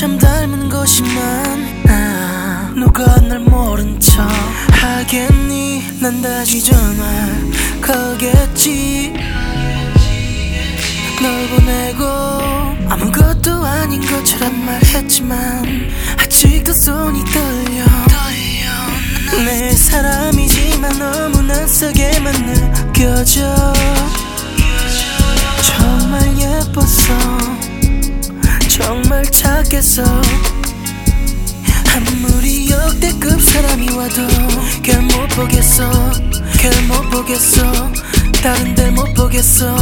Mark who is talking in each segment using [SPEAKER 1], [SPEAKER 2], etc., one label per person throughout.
[SPEAKER 1] 하지만. 아, 누가 날 모른 척 하겠니? 난 다시 전화 거겠지. 널 보내고 아무것도 아닌 것처럼 말했지만 아직도 손이 떨려. 내 사람이지만 너무나 세게만 느껴져 착했어 아무리 역대급 사람이 와도 걔를 못 보겠어 걔를 못 보겠어 다른 데를 못 보겠어.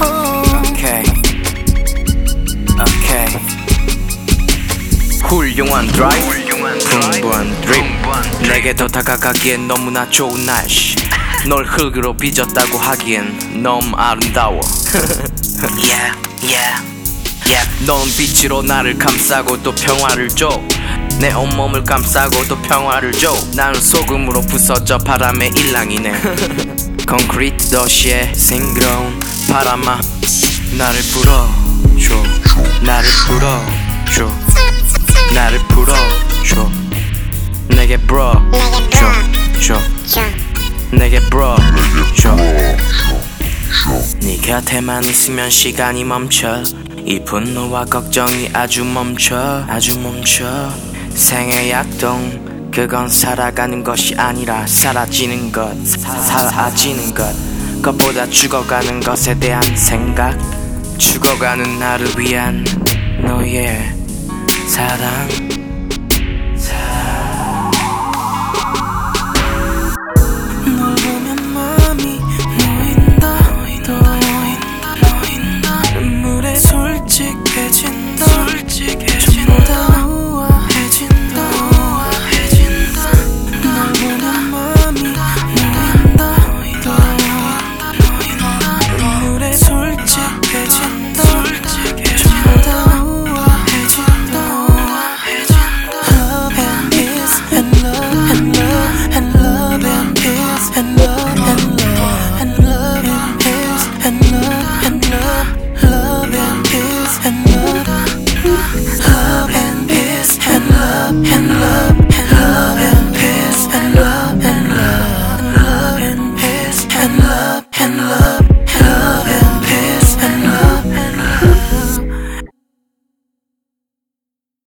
[SPEAKER 1] Oh.
[SPEAKER 2] 오케이 오케이 훌륭한 드라이브 풍부한 드립 내게 더 다가가기엔 너무나 좋은 날씨. 널 흙으로 빚었다고 하기엔 너무 아름다워.
[SPEAKER 1] Yeah yeah yeah.
[SPEAKER 2] 넌 빛으로 나를 감싸고 또 평화를 줘 내 온몸을 감싸고 또 평화를 줘. 나는 소금으로 부서져 바람의 일랑이네. 콘크리트 도시의 싱그러운 바람아. 나를 불어줘. 나를 불어줘. 나를 불어줘. 내게 불어줘. 줘. 내게 불어줘. 네 곁에만 있으면 시간이 멈춰 이 분노와 걱정이 아주 멈춰 아주 멈춰. 생애 약동 그건 살아가는 것이 아니라 사라지는 것 사- 사라지는 것. 그것보다 죽어가는 것에 대한 생각 죽어가는 나를 위한 너의 사랑